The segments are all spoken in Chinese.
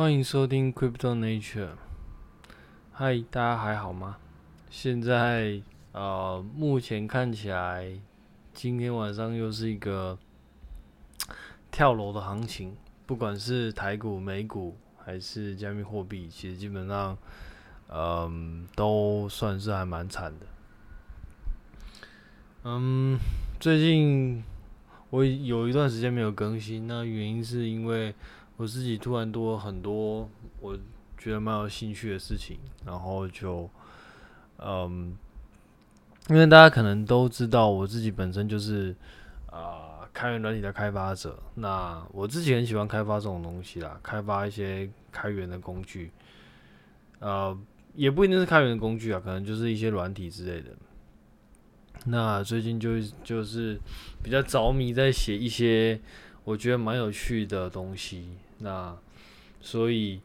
欢迎收听 Crypto Nature。嗨，大家还好吗？现在呃，目前看起来，今天晚上又是一个跳楼的行情。不管是台股、美股还是加密货币，其实基本上，嗯，都算是还蛮惨的。嗯，最近我有一段时间没有更新，那原因是因为。我自己突然多了很多我觉得蛮有兴趣的事情，然后就，嗯，因为大家可能都知道，我自己本身就是啊、开源软体的开发者。那我自己很喜欢开发这种东西啦，开发一些开源的工具，呃，也不一定是开源的工具啊，可能就是一些软体之类的。那最近就就是比较着迷在写一些我觉得蛮有趣的东西。那所以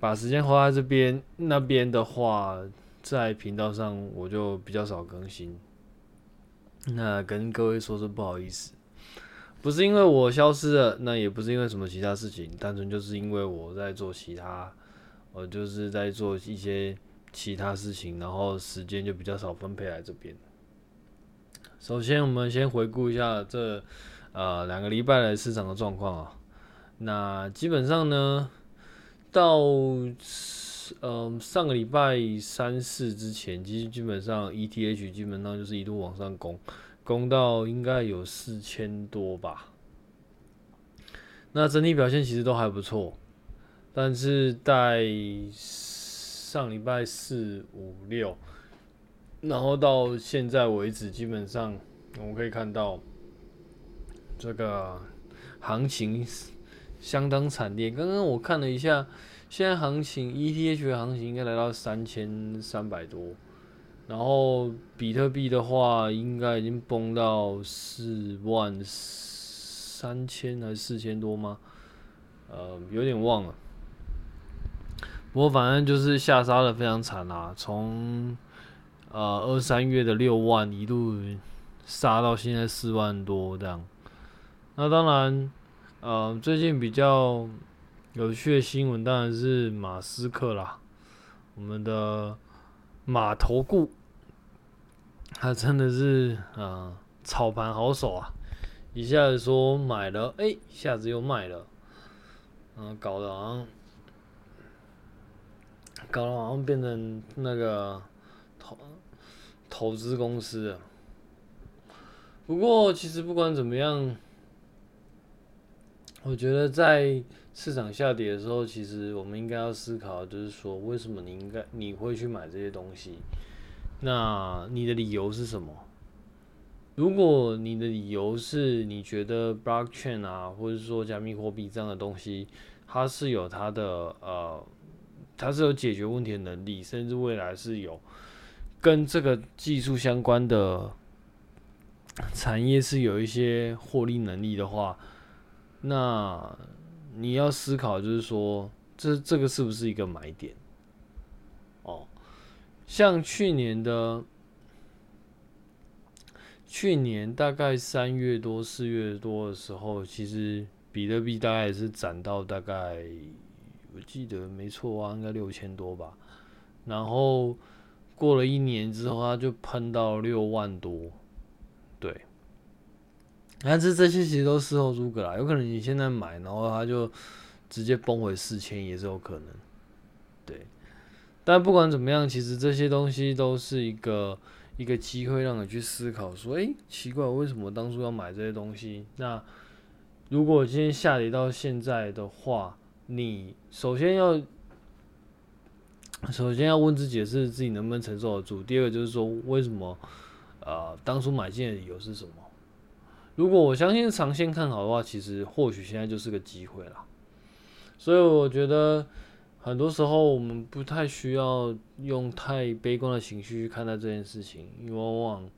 把时间花在这边，那边的话，在频道上我就比较少更新。那跟各位说声不好意思，不是因为我消失了，那也不是因为什么其他事情，单纯就是因为我在做其他，我就是在做一些其他事情，然后时间就比较少分配来这边。首先，我们先回顾一下这呃两个礼拜的市场的状况啊。那基本上呢，到嗯、上个礼拜三四之前，其实基本上 ETH 基本上就是一路往上攻，攻到应该有四千多吧。那整体表现其实都还不错，但是在上礼拜四五六，然后到现在为止，基本上我们可以看到这个行情。相当惨烈。刚刚我看了一下，现在行情 ETH 的行情应该来到三千三百多，然后比特币的话，应该已经崩到四万三千还是四千多吗？呃，有点忘了。不过反正就是下杀的非常惨啊，从呃二三月的六万一路杀到现在四万多这样。那当然。呃，最近比较有趣的新闻当然是马斯克啦，我们的马头顾，他真的是啊、操盘好手啊，一下子说买了，哎、一下子又卖了，嗯、搞得好像，搞得好像变成那个投投资公司了。不过其实不管怎么样。我觉得在市场下跌的时候，其实我们应该要思考，就是说，为什么你应该你会去买这些东西？那你的理由是什么？如果你的理由是你觉得 blockchain 啊，或者说加密货币这样的东西，它是有它的呃，它是有解决问题的能力，甚至未来是有跟这个技术相关的产业是有一些获利能力的话。那你要思考，就是说，这这个是不是一个买点？哦，像去年的，去年大概三月多四月多的时候，其实比特币大概也是涨到大概，我记得没错啊，应该六千多吧。然后过了一年之后，它就喷到六万多，对。但是这些其实都事后诸葛啦，有可能你现在买，然后它就直接崩回四千也是有可能，对。但不管怎么样，其实这些东西都是一个一个机会，让你去思考说，诶，奇怪，为什么当初要买这些东西？那如果今天下跌到现在的话，你首先要首先要问自己的是自己能不能承受得住。第二个就是说，为什么呃当初买进的理由是什么？如果我相信长线看好的话，其实或许现在就是个机会了。所以我觉得很多时候我们不太需要用太悲观的情绪去看待这件事情，因为往往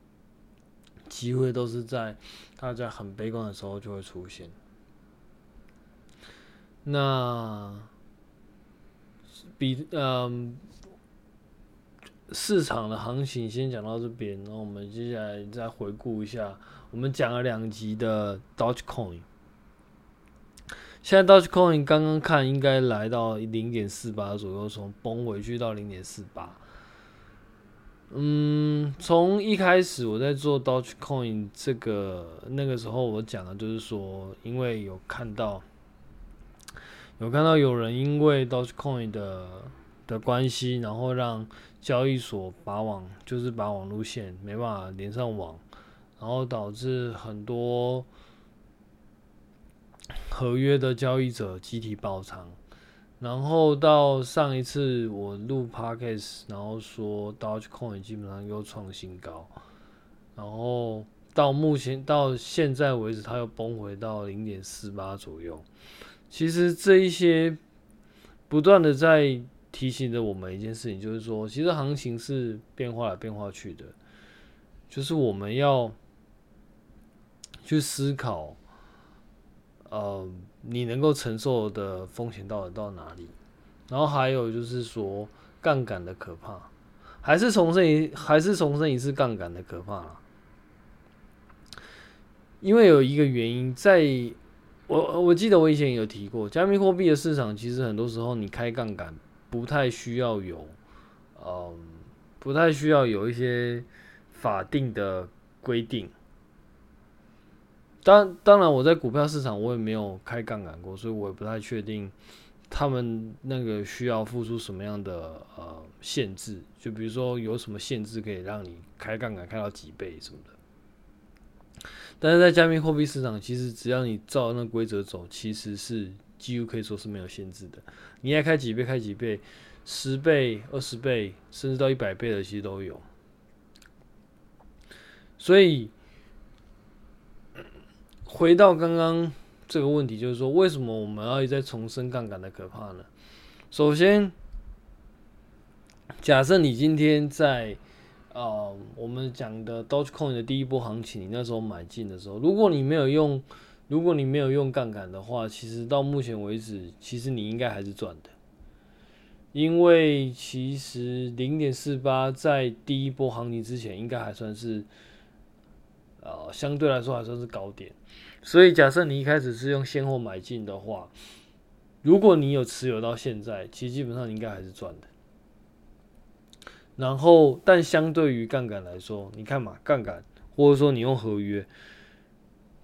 机会都是在大家很悲观的时候就会出现。那比嗯。市场的行情先讲到这边，然后我们接下来再回顾一下，我们讲了两集的 Dogecoin。现在 Dogecoin 刚刚看应该来到零点四八左右，从崩回去到零点四八。嗯，从一开始我在做 Dogecoin 这个那个时候，我讲的就是说，因为有看到有看到有人因为 Dogecoin 的的关系，然后让交易所把网就是把网路线没办法连上网，然后导致很多合约的交易者集体爆仓。然后到上一次我录 Podcast，然后说 Dogecoin 基本上又创新高，然后到目前到现在为止，它又崩回到零点四八左右。其实这一些不断的在提醒着我们一件事情，就是说，其实行情是变化来变化去的，就是我们要去思考，呃。你能够承受的风险到底到哪里？然后还有就是说，杠杆的可怕，还是重申一，还是重申一次杠杆的可怕啦。因为有一个原因，在我我记得我以前有提过，加密货币的市场其实很多时候你开杠杆不太需要有，嗯，不太需要有一些法定的规定。当当然，我在股票市场我也没有开杠杆过，所以我也不太确定他们那个需要付出什么样的呃限制。就比如说有什么限制可以让你开杠杆开到几倍什么的。但是在加密货币市场，其实只要你照那规则走，其实是几乎可以说是没有限制的。你爱开几倍开几倍，十倍、二十倍，甚至到一百倍的其实都有。所以。回到刚刚这个问题，就是说，为什么我们要一再重申杠杆的可怕呢？首先，假设你今天在呃我们讲的 Dogecoin 的第一波行情，你那时候买进的时候，如果你没有用，如果你没有用杠杆的话，其实到目前为止，其实你应该还是赚的，因为其实零点四八在第一波行情之前，应该还算是呃相对来说还算是高点。所以，假设你一开始是用现货买进的话，如果你有持有到现在，其实基本上应该还是赚的。然后，但相对于杠杆来说，你看嘛，杠杆或者说你用合约，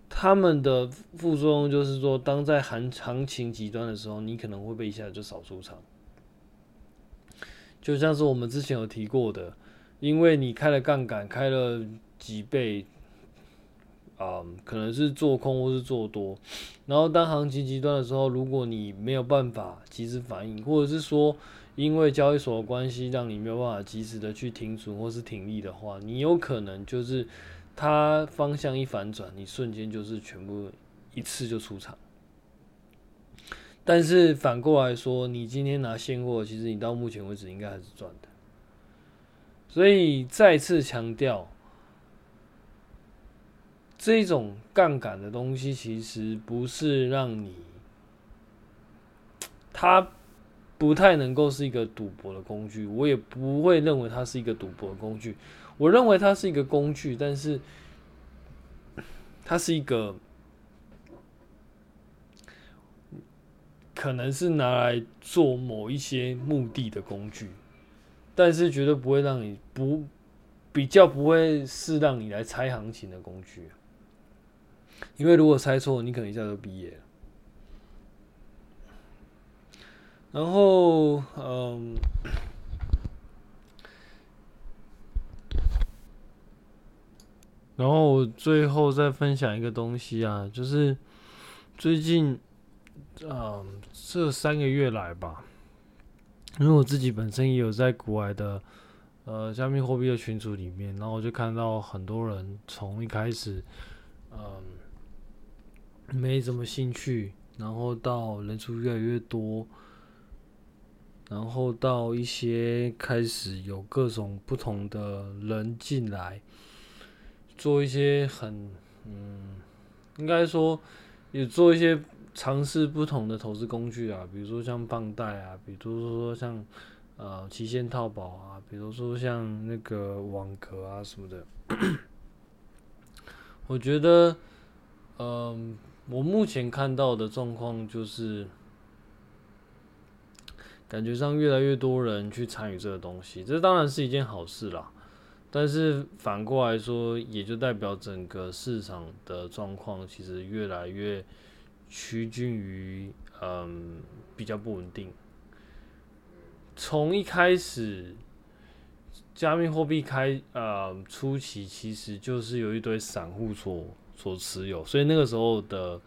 他们的副作用就是说，当在行行情极端的时候，你可能会被一下子就扫出场。就像是我们之前有提过的，因为你开了杠杆，开了几倍。啊、嗯，可能是做空或是做多，然后当行情极端的时候，如果你没有办法及时反应，或者是说因为交易所的关系让你没有办法及时的去停损或是停利的话，你有可能就是它方向一反转，你瞬间就是全部一次就出场。但是反过来说，你今天拿现货，其实你到目前为止应该还是赚的。所以再次强调。这种杠杆的东西，其实不是让你，它不太能够是一个赌博的工具。我也不会认为它是一个赌博的工具。我认为它是一个工具，但是它是一个可能是拿来做某一些目的的工具，但是绝对不会让你不比较不会是让你来猜行情的工具。因为如果猜错，你可能一下就毕业了。然后，嗯，然后我最后再分享一个东西啊，就是最近，嗯，这三个月来吧，因为我自己本身也有在国外的，呃，加密货币的群组里面，然后我就看到很多人从一开始，嗯。没什么兴趣，然后到人数越来越多，然后到一些开始有各种不同的人进来，做一些很嗯，应该说也做一些尝试不同的投资工具啊，比如说像放贷啊，比如说像呃期限套保啊，比如说像那个网格啊什么的，我觉得嗯。我目前看到的状况就是，感觉上越来越多人去参与这个东西，这当然是一件好事啦。但是反过来说，也就代表整个市场的状况其实越来越趋近于嗯比较不稳定。从一开始，加密货币开呃初期，其实就是有一堆散户所所持有，所以那个时候的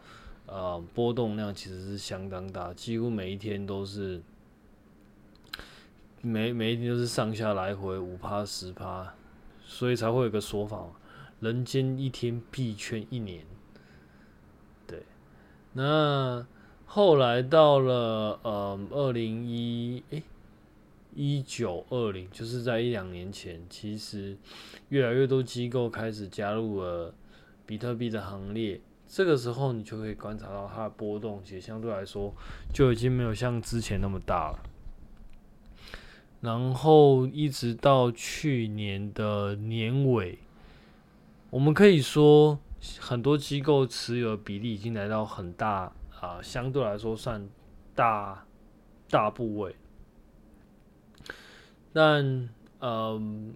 呃波动量其实是相当大，几乎每一天都是每每一天都是上下来回五趴十趴，所以才会有个说法，人间一天币圈一年。对，那后来到了呃二零一诶。一九二零，就是在一两年前，其实越来越多机构开始加入了比特币的行列。这个时候，你就可以观察到它的波动，其实相对来说就已经没有像之前那么大了。然后一直到去年的年尾，我们可以说很多机构持有的比例已经来到很大啊，相对来说算大大部位。但，嗯，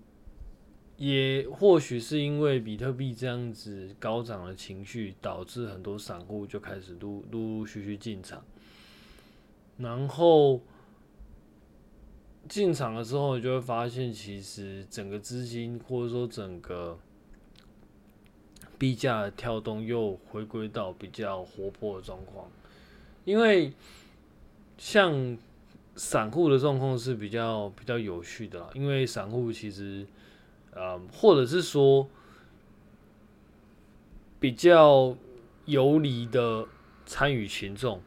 也或许是因为比特币这样子高涨的情绪，导致很多散户就开始陆陆陆续续进场。然后进场的时候，你就会发现，其实整个资金或者说整个币价的跳动又回归到比较活泼的状况，因为像。散户的状况是比较比较有序的啦，因为散户其实，呃，或者是说比较游离的参与群众，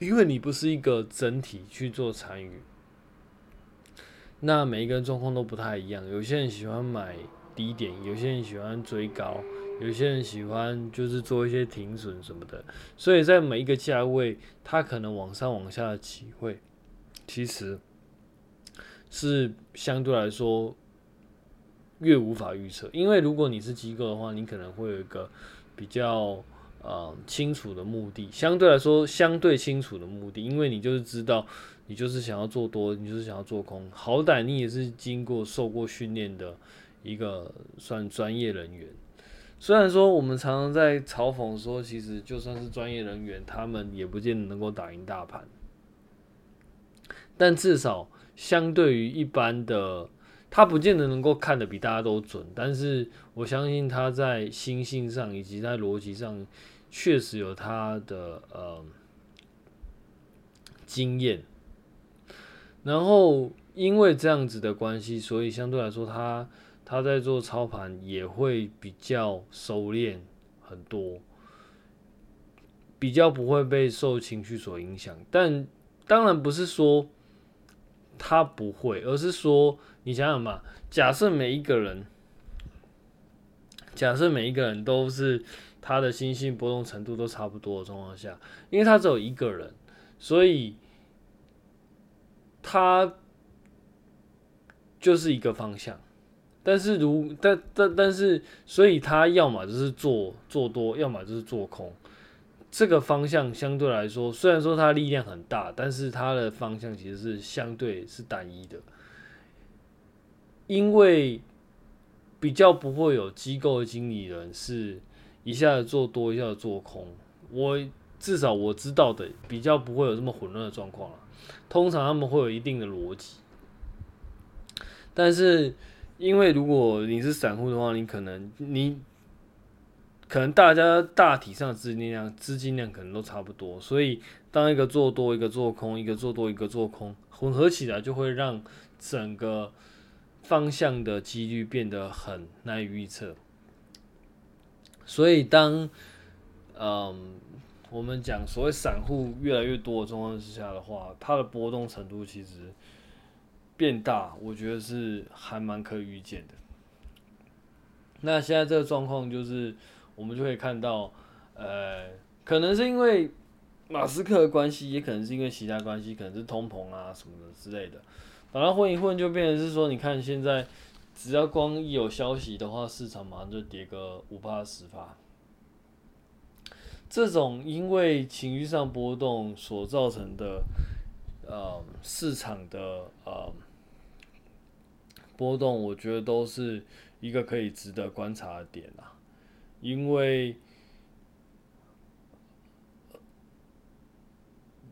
因为你不是一个整体去做参与，那每一个人状况都不太一样，有些人喜欢买低点，有些人喜欢追高。有些人喜欢就是做一些停损什么的，所以在每一个价位，它可能往上往下的机会，其实是相对来说越无法预测。因为如果你是机构的话，你可能会有一个比较呃清楚的目的，相对来说相对清楚的目的，因为你就是知道你就是想要做多，你就是想要做空，好歹你也是经过受过训练的一个算专业人员。虽然说我们常常在嘲讽说，其实就算是专业人员，他们也不见得能够打赢大盘。但至少相对于一般的，他不见得能够看得比大家都准。但是我相信他在心性上以及在逻辑上，确实有他的呃经验。然后因为这样子的关系，所以相对来说他。他在做操盘也会比较熟练很多，比较不会被受情绪所影响。但当然不是说他不会，而是说你想想嘛，假设每一个人，假设每一个人都是他的心性波动程度都差不多的状况下，因为他只有一个人，所以他就是一个方向。但是如但但但是，所以他要么就是做做多，要么就是做空。这个方向相对来说，虽然说它力量很大，但是它的方向其实是相对是单一的。因为比较不会有机构的经理人是一下子做多，一下子做空。我至少我知道的比较不会有这么混乱的状况。通常他们会有一定的逻辑，但是。因为如果你是散户的话，你可能你可能大家大体上资金量资金量可能都差不多，所以当一个做多，一个做空，一个做多，一个做空，混合起来就会让整个方向的几率变得很难以预测。所以当嗯我们讲所谓散户越来越多的状况之下的话，它的波动程度其实。变大，我觉得是还蛮可以预见的。那现在这个状况就是，我们就可以看到，呃，可能是因为马斯克的关系，也可能是因为其他关系，可能是通膨啊什么的之类的。把它混一混，就变成是说，你看现在，只要光一有消息的话，市场马上就跌个五趴十趴。这种因为情绪上波动所造成的呃市场的呃波动，我觉得都是一个可以值得观察的点啊，因为。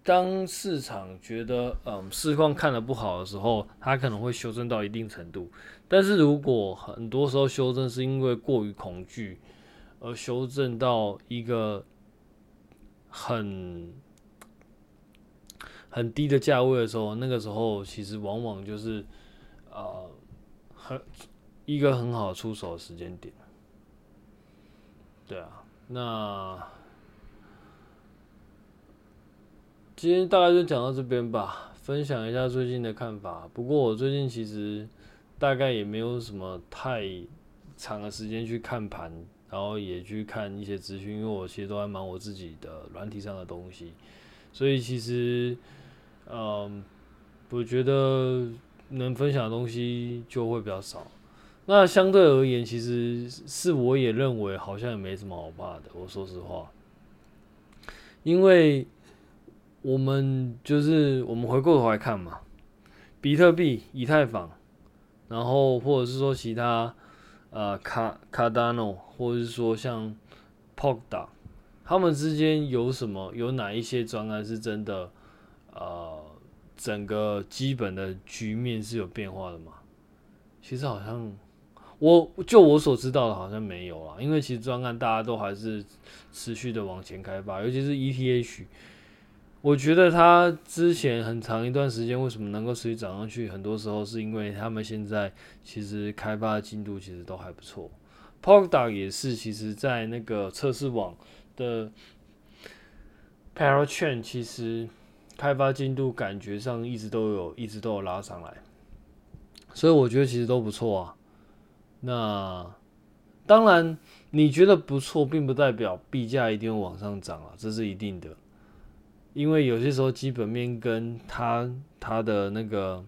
当市场觉得嗯市况看得不好的时候，它可能会修正到一定程度。但是如果很多时候修正是因为过于恐惧而修正到一个很很低的价位的时候，那个时候其实往往就是呃很一个很好出手的时间点。对啊，那。今天大概就讲到这边吧，分享一下最近的看法。不过我最近其实大概也没有什么太长的时间去看盘，然后也去看一些资讯，因为我其实都在忙我自己的软体上的东西，所以其实，嗯，我觉得能分享的东西就会比较少。那相对而言，其实是我也认为好像也没什么好怕的。我说实话，因为。我们就是我们回过头来看嘛，比特币、以太坊，然后或者是说其他呃卡卡达诺，或者是说像 p o k d a 他们之间有什么？有哪一些专案是真的？呃，整个基本的局面是有变化的吗？其实好像我就我所知道的，好像没有啊。因为其实专案大家都还是持续的往前开发，尤其是 ETH。我觉得他之前很长一段时间为什么能够持续涨上去，很多时候是因为他们现在其实开发进度其实都还不错。Polkadot 也是，其实在那个测试网的 Parachain 其实开发进度感觉上一直都有，一直都有拉上来，所以我觉得其实都不错啊。那当然，你觉得不错，并不代表币价一定会往上涨啊，这是一定的。因为有些时候基本面跟它它的那个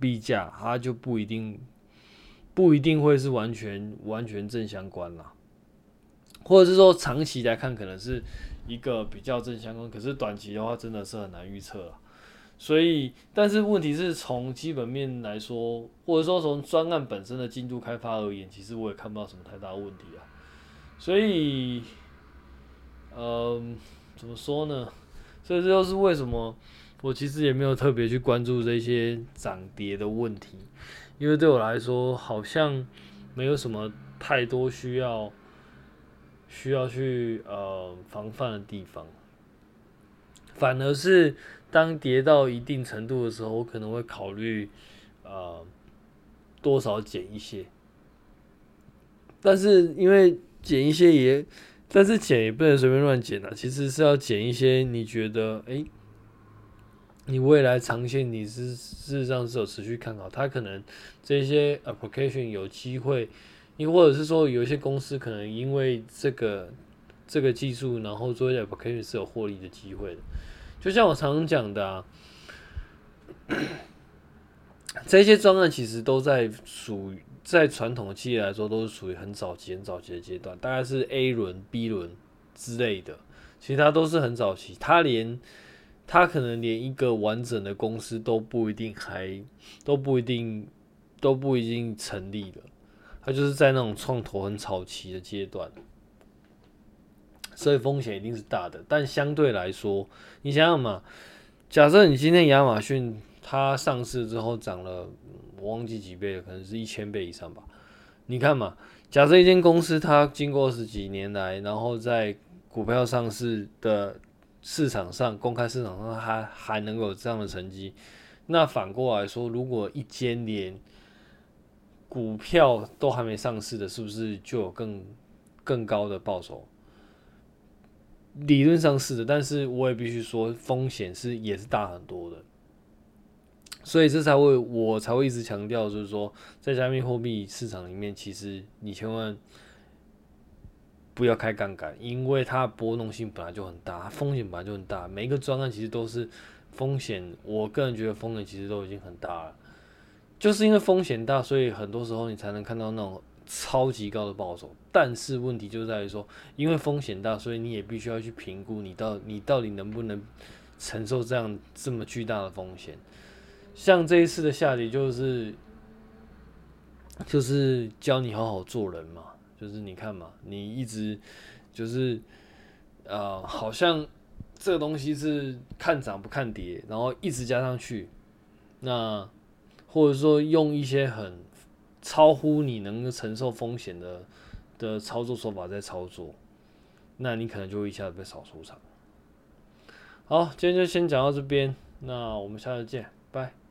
币价，它就不一定不一定会是完全完全正相关啦，或者是说长期来看可能是一个比较正相关，可是短期的话真的是很难预测啊。所以，但是问题是从基本面来说，或者说从专案本身的进度开发而言，其实我也看不到什么太大问题啊。所以，嗯、怎么说呢？所以这就是为什么我其实也没有特别去关注这些涨跌的问题，因为对我来说好像没有什么太多需要需要去呃防范的地方，反而是当跌到一定程度的时候，我可能会考虑呃多少减一些，但是因为减一些也。但是减也不能随便乱减啊，其实是要减一些你觉得，哎、你未来长线你是事实上是有持续看好，它可能这些 application 有机会，你或者是说有一些公司可能因为这个这个技术，然后做一些 application 是有获利的机会的。就像我常常讲的啊，这些专案其实都在属于。在传统的企业来说，都是属于很早期、很早期的阶段，大概是 A 轮、B 轮之类的，其他都是很早期。他连他可能连一个完整的公司都不一定还都不一定都不一定成立了，他就是在那种创投很早期的阶段，所以风险一定是大的。但相对来说，你想想嘛，假设你今天亚马逊它上市之后涨了。我忘记几倍了，可能是一千倍以上吧。你看嘛，假设一间公司它经过十几年来，然后在股票上市的市场上，公开市场上还还能够有这样的成绩，那反过来说，如果一间连股票都还没上市的，是不是就有更更高的报酬？理论上是的，但是我也必须说，风险是也是大很多的。所以这才会我才会一直强调，就是说，在加密货币市场里面，其实你千万不要开杠杆，因为它波动性本来就很大，风险本来就很大。每一个专案其实都是风险，我个人觉得风险其实都已经很大了。就是因为风险大，所以很多时候你才能看到那种超级高的报酬。但是问题就在于说，因为风险大，所以你也必须要去评估你到你到底能不能承受这样这么巨大的风险。像这一次的下跌，就是就是教你好好做人嘛。就是你看嘛，你一直就是呃，好像这个东西是看涨不看跌，然后一直加上去，那或者说用一些很超乎你能够承受风险的的操作手法在操作，那你可能就会一下子被扫出场。好，今天就先讲到这边，那我们下次见，拜。